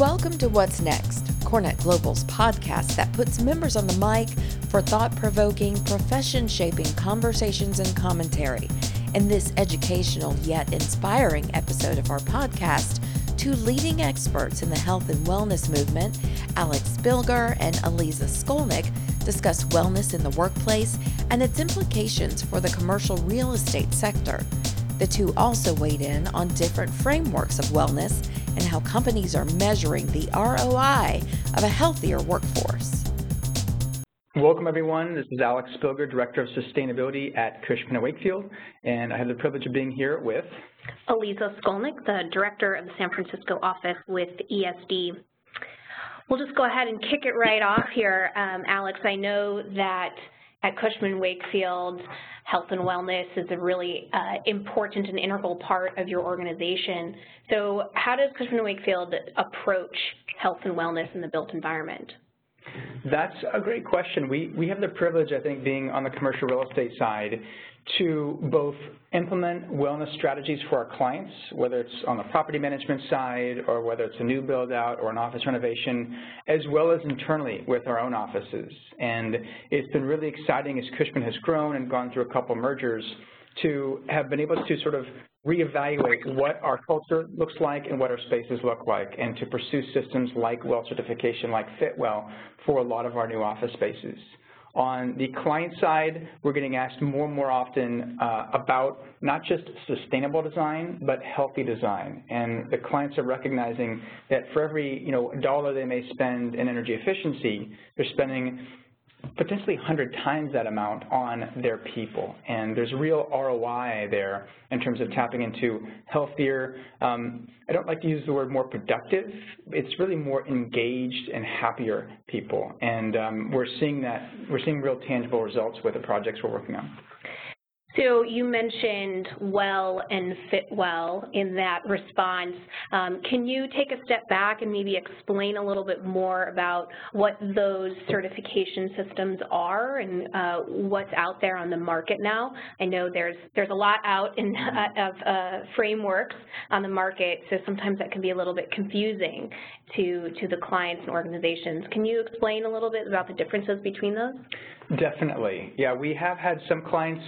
Welcome to What's Next, CoreNet Global's podcast that puts members on the mic for thought provoking, profession shaping conversations and commentary. In this educational yet inspiring episode of our podcast, two leading experts in the health and wellness movement, Alex Spilger and Aliza Skolnick, discuss wellness in the workplace and its implications for the commercial real estate sector. The two also weighed in on different frameworks of wellness and how companies are measuring the ROI of a healthier workforce. Welcome, everyone. This is Alex Spilger, Director of Sustainability at Cushman & Wakefield, and I have the privilege of being here with Aliza Skolnick, the Director of the San Francisco office with ESD. We'll just go ahead and kick it right off here. Um, Alex, I know that at Cushman Wakefield, health and wellness is a really uh, important and integral part of your organization. So how does Cushman Wakefield approach health and wellness in the built environment? That's a great question. We, we have the privilege, I think, being on the commercial real estate side to both implement wellness strategies for our clients, whether it's on the property management side or whether it's a new build out or an office renovation, as well as internally with our own offices. And it's been really exciting as Cushman has grown and gone through a couple mergers to have been able to sort of reevaluate what our culture looks like and what our spaces look like and to pursue systems like WELL certification, like Fitwel, for a lot of our new office spaces. On the client side, we're getting asked more and more often uh, about not just sustainable design, but healthy design. And the clients are recognizing that for every you know dollar they may spend in energy efficiency, they're spending potentially 100 times that amount on their people. And there's real ROI there in terms of tapping into healthier, um, I don't like to use the word more productive, it's really more engaged and happier people. And um, we're seeing that, we're seeing real tangible results with the projects we're working on. So you mentioned WELL and Fitwel in that response. Um, can you take a step back and maybe explain a little bit more about what those certification systems are and uh, what's out there on the market now? I know there's there's a lot out in, uh, of uh, frameworks on the market, so sometimes that can be a little bit confusing to to the clients and organizations. Can you explain a little bit about the differences between those? Definitely. Yeah, we have had some clients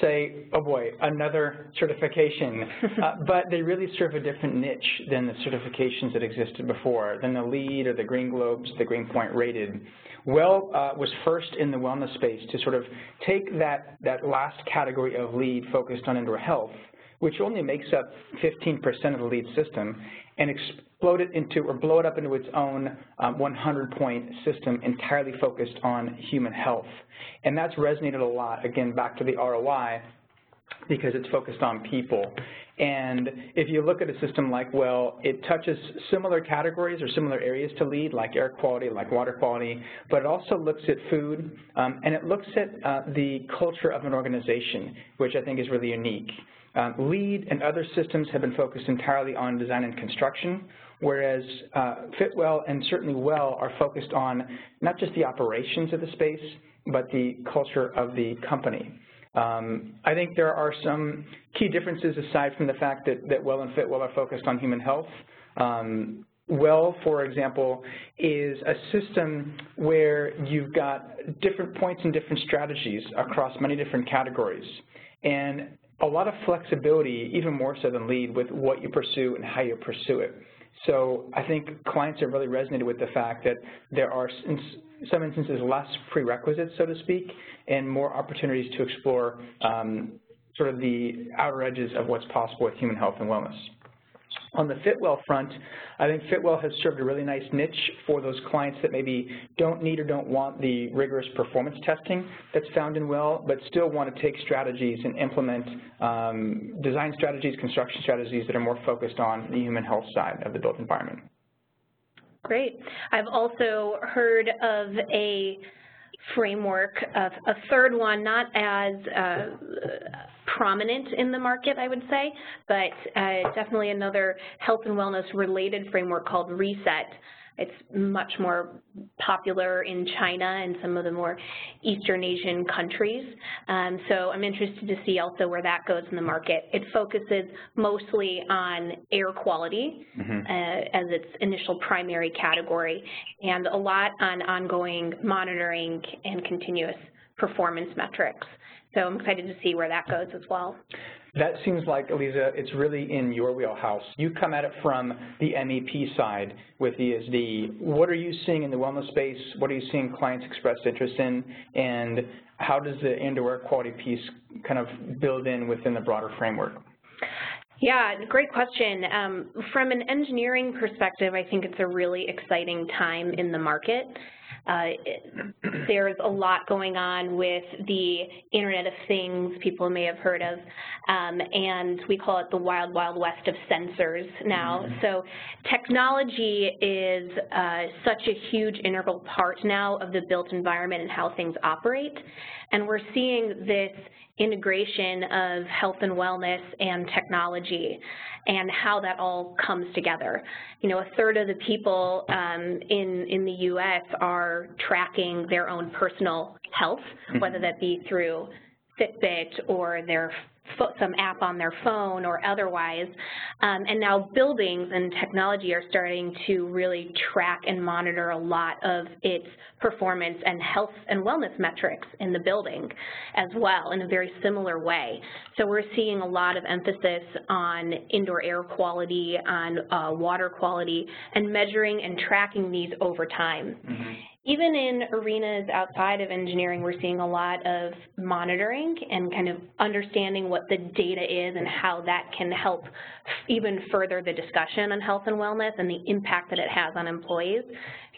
say, oh boy, another certification, uh, but they really serve a different niche than the certifications that existed before, than the LEED or the Green Globes, the Green Point rated. Well uh, was first in the wellness space to sort of take that, that last category of LEED focused on indoor health, which only makes up 15% of the LEED system, and explode it into or blow it up into its own 100-point um, system entirely focused on human health. And that's resonated a lot, again, back to the ROI, because it's focused on people. And if you look at a system like WELL, it touches similar categories or similar areas to LEED, like air quality, like water quality, but it also looks at food, um, and it looks at uh, the culture of an organization, which I think is really unique. Um, LEED and other systems have been focused entirely on design and construction, whereas uh, Fitwel and certainly Well are focused on not just the operations of the space, but the culture of the company. Um, I think there are some key differences aside from the fact that, that Well and Fitwel are focused on human health. Um, WELL, for example, is a system where you've got different points and different strategies across many different categories. And a lot of flexibility, even more so than LEED, with what you pursue and how you pursue it. So I think clients have really resonated with the fact that there are, in some instances, less prerequisites, so to speak, and more opportunities to explore um, sort of the outer edges of what's possible with human health and wellness. On the Fitwel front, I think Fitwel has served a really nice niche for those clients that maybe don't need or don't want the rigorous performance testing that's found in Well, but still want to take strategies and implement um, design strategies, construction strategies that are more focused on the human health side of the built environment. Great. I've also heard of a framework, of a third one, not as uh, prominent in the market, I would say, but uh, definitely another health and wellness related framework called RESET. It's much more popular in China and some of the more Eastern Asian countries. Um, so I'm interested to see also where that goes in the market. It focuses mostly on air quality mm -hmm. uh, as its initial primary category and a lot on ongoing monitoring and continuous performance metrics. So I'm excited to see where that goes as well. That seems like, Aliza, it's really in your wheelhouse. You come at it from the MEP side with ESD. What are you seeing in the wellness space? What are you seeing clients express interest in? And how does the indoor air quality piece kind of build in within the broader framework? Yeah, great question. Um, from an engineering perspective, I think it's a really exciting time in the market. Uh, there's a lot going on with the Internet of Things people may have heard of, um, and we call it the wild, wild west of sensors now. Mm -hmm. So technology is uh, such a huge integral part now of the built environment and how things operate, and we're seeing this integration of health and wellness and technology and how that all comes together. You know, a third of the people um, in, in the U.S. are tracking their own personal health, whether mm-hmm. that be through Fitbit or their some app on their phone or otherwise. Um, and now buildings and technology are starting to really track and monitor a lot of its performance and health and wellness metrics in the building as well in a very similar way. So we're seeing a lot of emphasis on indoor air quality, on uh, water quality, and measuring and tracking these over time. Mm -hmm. Even in arenas outside of engineering, we're seeing a lot of monitoring and kind of understanding what the data is and how that can help even further the discussion on health and wellness and the impact that it has on employees.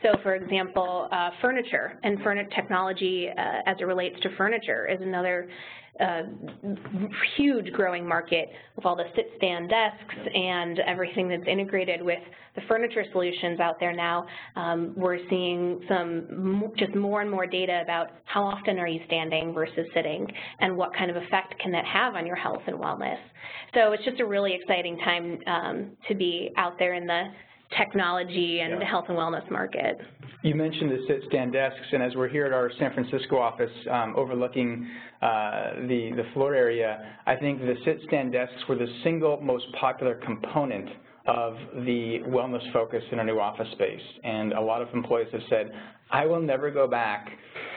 So for example, uh, furniture and furniture technology uh, as it relates to furniture is another uh, huge growing market with all the sit-stand desks and everything that's integrated with the furniture solutions out there now. Um, we're seeing some just more and more data about how often are you standing versus sitting and what kind of effect can that have on your health and wellness. So it's just a really exciting time um, to be out there in the technology and yeah. health and wellness market. You mentioned the sit-stand desks, and as we're here at our San Francisco office um, overlooking uh, the, the floor area, I think the sit-stand desks were the single most popular component of the wellness focus in our new office space. And a lot of employees have said, I will never go back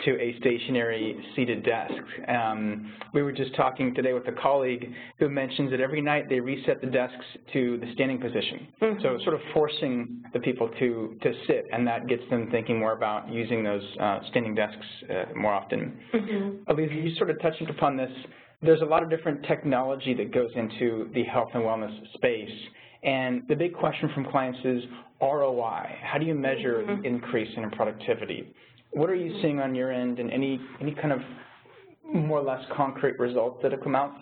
to a stationary seated desk. Um, we were just talking today with a colleague who mentions that every night they reset the desks to the standing position. Mm -hmm. So sort of forcing the people to, to sit, and that gets them thinking more about using those uh, standing desks uh, more often. Mm -hmm. Elise, you sort of touched upon this. There's a lot of different technology that goes into the health and wellness space. And the big question from clients is ROI. How do you measure mm -hmm. the increase in productivity? What are you seeing on your end and any, any kind of more or less concrete results that have come out?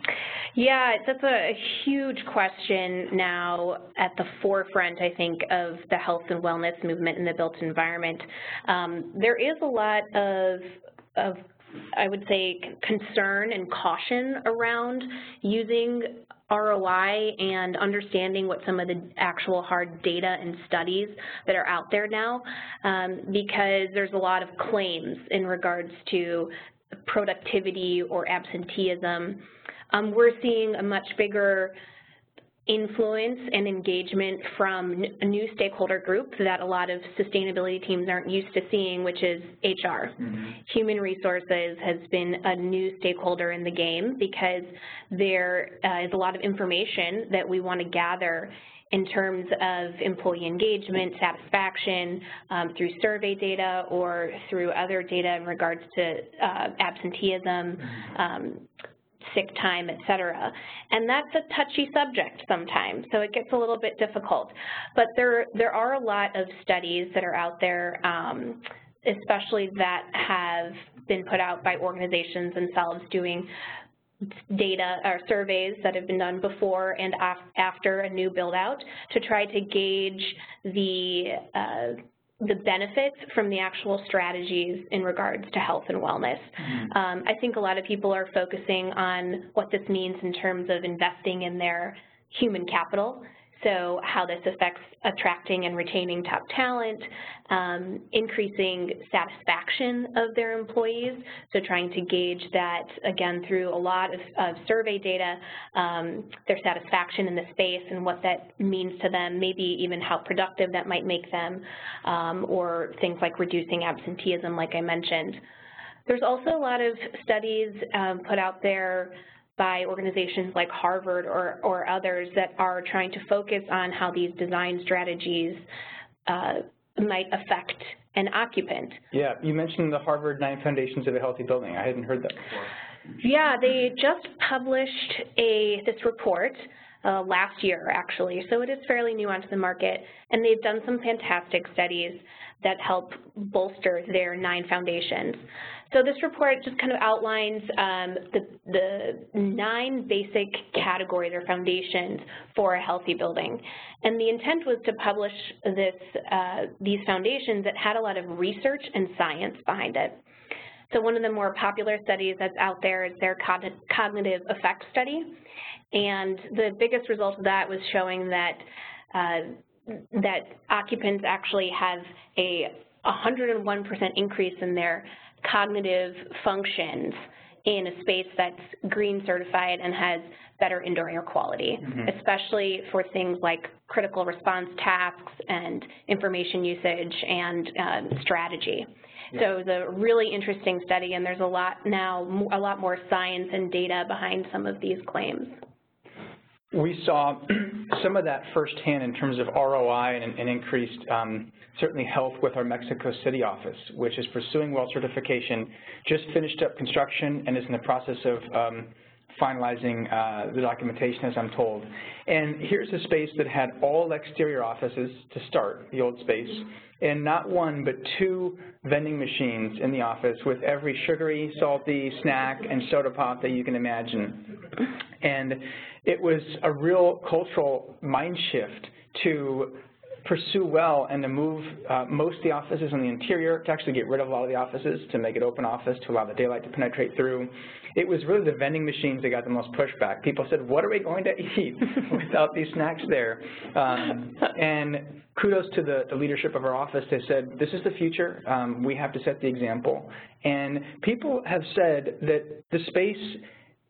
Yeah, that's a huge question now at the forefront, I think, of the health and wellness movement in the built environment. Um, there is a lot of, of I would say, concern and caution around using ROI and understanding what some of the actual hard data and studies that are out there now um, because there's a lot of claims in regards to productivity or absenteeism. Um, we're seeing a much bigger influence and engagement from a new stakeholder group that a lot of sustainability teams aren't used to seeing, which is HR. Mm -hmm. Human resources has been a new stakeholder in the game because there uh, is a lot of information that we want to gather in terms of employee engagement, satisfaction, um, through survey data or through other data in regards to uh, absenteeism, mm-hmm. um, sick time, et cetera. And that's a touchy subject sometimes, so it gets a little bit difficult. But there, there are a lot of studies that are out there, um, especially that have been put out by organizations themselves doing data or surveys that have been done before and af after a new build out to try to gauge the uh, the benefits from the actual strategies in regards to health and wellness. Mm -hmm. um, I think a lot of people are focusing on what this means in terms of investing in their human capital. So how this affects attracting and retaining top talent, um, increasing satisfaction of their employees, so trying to gauge that, again, through a lot of, of survey data, um, their satisfaction in the space and what that means to them, maybe even how productive that might make them, um, or things like reducing absenteeism, like I mentioned. There's also a lot of studies um, put out there by organizations like Harvard or, or others that are trying to focus on how these design strategies uh, might affect an occupant. Yeah, you mentioned the Harvard Nine Foundations of a Healthy Building. I hadn't heard that before. Yeah, they just published a this report uh, last year, actually, so it is fairly new onto the market, and they've done some fantastic studies that help bolster their nine foundations. So this report just kind of outlines um, the, the nine basic categories or foundations for a healthy building. And the intent was to publish this, uh, these foundations that had a lot of research and science behind it. So one of the more popular studies that's out there is their cognitive effect study. And the biggest result of that was showing that uh, that occupants actually have a 101% increase in their cognitive functions in a space that's green certified and has better indoor air quality, mm -hmm. especially for things like critical response tasks and information usage and um, strategy. So it's a really interesting study, and there's a lot now, a lot more science and data behind some of these claims. We saw some of that firsthand in terms of ROI and, and increased um, certainly health with our Mexico City office, which is pursuing WELL certification, just finished up construction and is in the process of um, finalizing uh, the documentation, as I'm told. And here's a space that had all exterior offices to start, the old space, and not one but two vending machines in the office with every sugary, salty snack and soda pop that you can imagine. And it was a real cultural mind shift to pursue WELL and to move uh, most of the offices in the interior, to actually get rid of a lot of the offices, to make it open office, to allow the daylight to penetrate through. It was really the vending machines that got the most pushback. People said, what are we going to eat without these snacks there? Um, and kudos to the, the, leadership of our office. They said, this is the future. Um, we have to set the example. And people have said that the space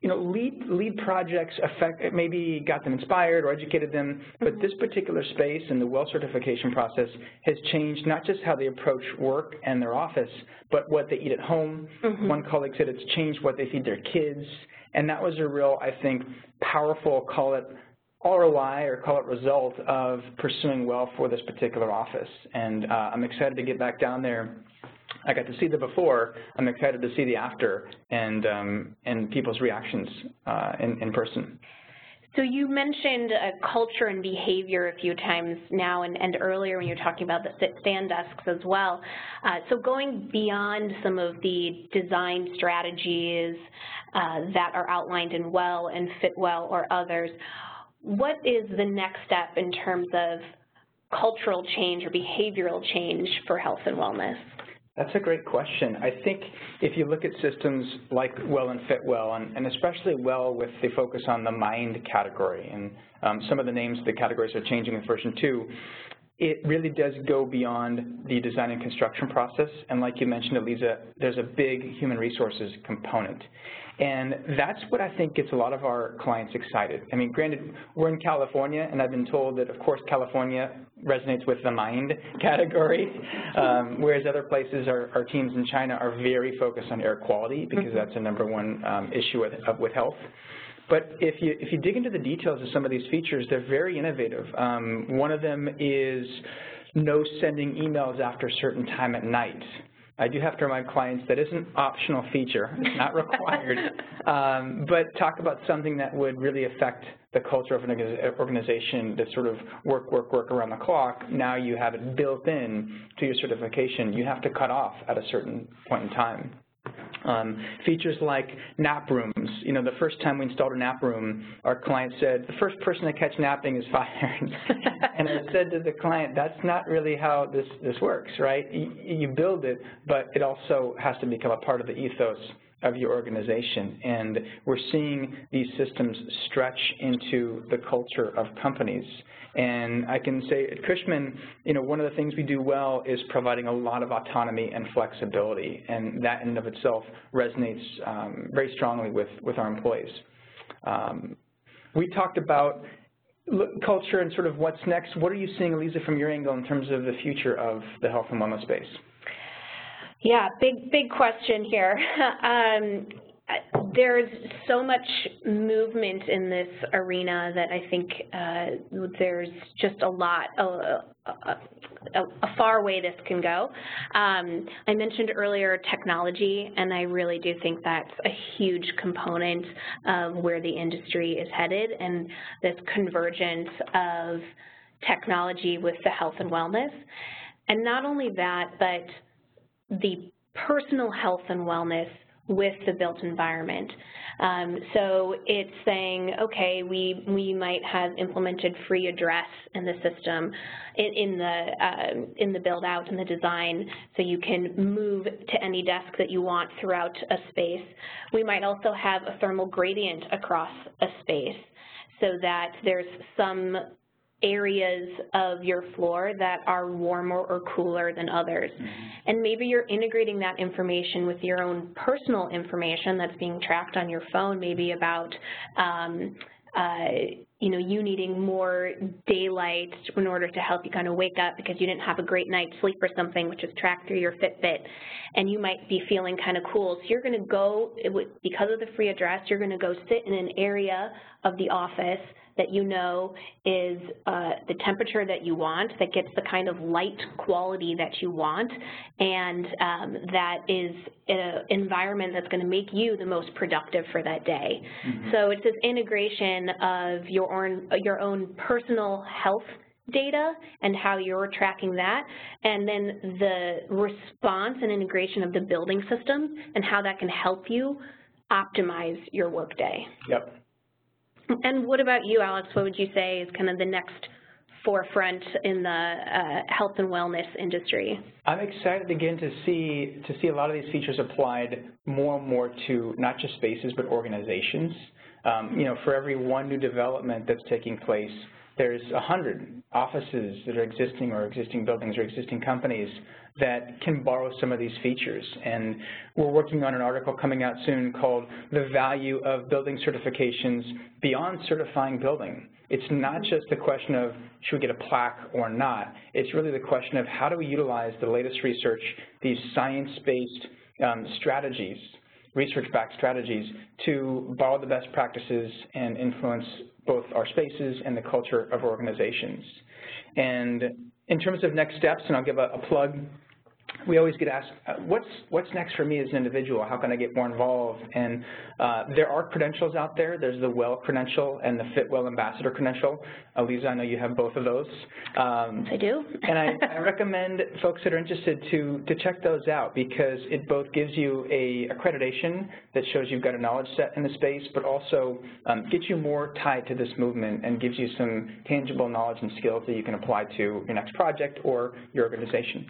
you know, LEED, LEED projects affect, maybe got them inspired or educated them, but this particular space and the WELL certification process has changed not just how they approach work and their office, but what they eat at home. Mm -hmm. One colleague said it's changed what they feed their kids, and that was a real, I think, powerful, call it ROI or call it result of pursuing WELL for this particular office. And uh, I'm excited to get back down there I got to see the before. I'm excited to see the after and um, and people's reactions uh, in, in person. So you mentioned uh, culture and behavior a few times now and, and earlier when you were talking about the sit-stand desks as well. Uh, so going beyond some of the design strategies uh, that are outlined in WELL and Fitwel or others, what is the next step in terms of cultural change or behavioral change for health and wellness? That's a great question. I think if you look at systems like Well and Fitwel, and, and especially Well with the focus on the mind category, and um, some of the names of the categories are changing in version 2, it really does go beyond the design and construction process. And like you mentioned, Aliza, there's a big human resources component. And that's what I think gets a lot of our clients excited. I mean, granted, we're in California, and I've been told that, of course, California resonates with the mind category, um, whereas other places, our, our, teams in China are very focused on air quality because mm-hmm. that's a number one um, issue with, uh, with health. But if you, if you dig into the details of some of these features, they're very innovative. Um, one of them is no sending emails after a certain time at night. I do have to remind clients that isn't an optional feature, it's not required, um, but talk about something that would really affect the culture of an organization that sort of work, work, work around the clock. Now you have it built in to your certification. You have to cut off at a certain point in time. Um, features like nap rooms. You know, the first time we installed a nap room, our client said, the first person to catch napping is fired. and I said to the client, that's not really how this, this works, right? You, you build it, but it also has to become a part of the ethos of your organization. And we're seeing these systems stretch into the culture of companies. And I can say at Cushman, you know, one of the things we do well is providing a lot of autonomy and flexibility, and that in and of itself resonates um, very strongly with, with our employees. Um, we talked about culture and sort of what's next. What are you seeing, Aliza, from your angle in terms of the future of the health and wellness space? Yeah, big, big question here. um, there's so much movement in this arena that I think uh, there's just a lot, a, a, a, far way this can go. Um, I mentioned earlier technology, and I really do think that's a huge component of where the industry is headed, and this convergence of technology with the health and wellness. And not only that, but the personal health and wellness with the built environment. Um, so it's saying, okay, we, we might have implemented free address in the system, in, in the, uh, in the build out and the design, so you can move to any desk that you want throughout a space. We might also have a thermal gradient across a space so that there's some areas of your floor that are warmer or cooler than others. Mm -hmm. And maybe you're integrating that information with your own personal information that's being tracked on your phone, maybe about um, uh, you know, you needing more daylight in order to help you kind of wake up because you didn't have a great night's sleep or something, which is tracked through your Fitbit, and you might be feeling kind of cool. So you're going to go, because of the free address, you're going to go sit in an area of the office that you know is uh, the temperature that you want, that gets the kind of light quality that you want, and um, that is an environment that's going to make you the most productive for that day. Mm -hmm. So it's this integration of your own, your own personal health data and how you're tracking that, and then the response and integration of the building systems and how that can help you optimize your workday. Yep. And what about you, Alex? What would you say is kind of the next forefront in the uh, health and wellness industry? I'm excited again to see to see a lot of these features applied more and more to not just spaces but organizations. Um, you know, for every one new development that's taking place, there's a hundred offices that are existing or existing buildings or existing companies that can borrow some of these features. And we're working on an article coming out soon called The Value of Building Certifications Beyond Certifying Building. It's not just the question of should we get a plaque or not. It's really the question of how do we utilize the latest research, these science-based um, strategies, research-backed strategies to borrow the best practices and influence both our spaces and the culture of organizations. And in terms of next steps, and I'll give a, a plug we always get asked, uh, what's, what's next for me as an individual? How can I get more involved? And uh, there are credentials out there. There's the WELL credential and the Fitwel Ambassador credential. Aliza, I know you have both of those. Um, I do. and I, I, recommend folks that are interested to, to check those out because it both gives you a accreditation that shows you've got a knowledge set in the space, but also um, gets you more tied to this movement and gives you some tangible knowledge and skills that you can apply to your next project or your organization.